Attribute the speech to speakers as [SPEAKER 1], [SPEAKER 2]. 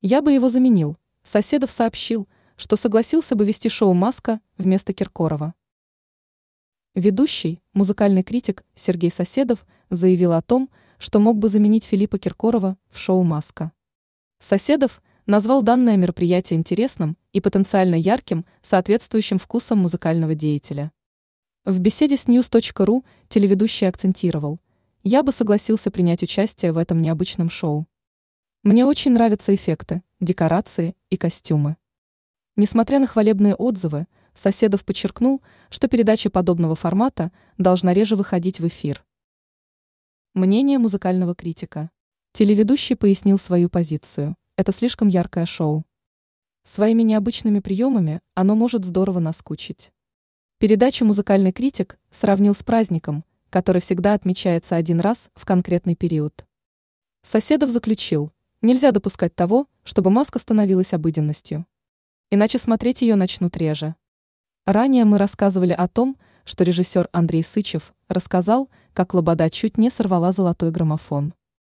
[SPEAKER 1] Я бы его заменил. Соседов сообщил, что согласился бы вести шоу «Маска» вместо Киркорова. Ведущий, музыкальный критик Сергей Соседов заявил о том, что мог бы заменить Филиппа Киркорова в шоу «Маска». Соседов назвал данное мероприятие интересным и потенциально ярким, соответствующим вкусам музыкального деятеля. В беседе с news.ru телеведущий акцентировал, я бы согласился принять участие в этом необычном шоу. Мне очень нравятся эффекты, декорации и костюмы. Несмотря на хвалебные отзывы, Соседов подчеркнул, что передача подобного формата должна реже выходить в эфир. Мнение музыкального критика. Телеведущий пояснил свою позицию. Это слишком яркое шоу. Своими необычными приемами оно может здорово наскучить. Передачу «Музыкальный критик» сравнил с праздником, который всегда отмечается один раз в конкретный период. Соседов заключил, нельзя допускать того, чтобы маска становилась обыденностью. Иначе смотреть ее начнут реже. Ранее мы рассказывали о том, что режиссер Андрей Сычев рассказал, как Лобода чуть не сорвала золотой граммофон.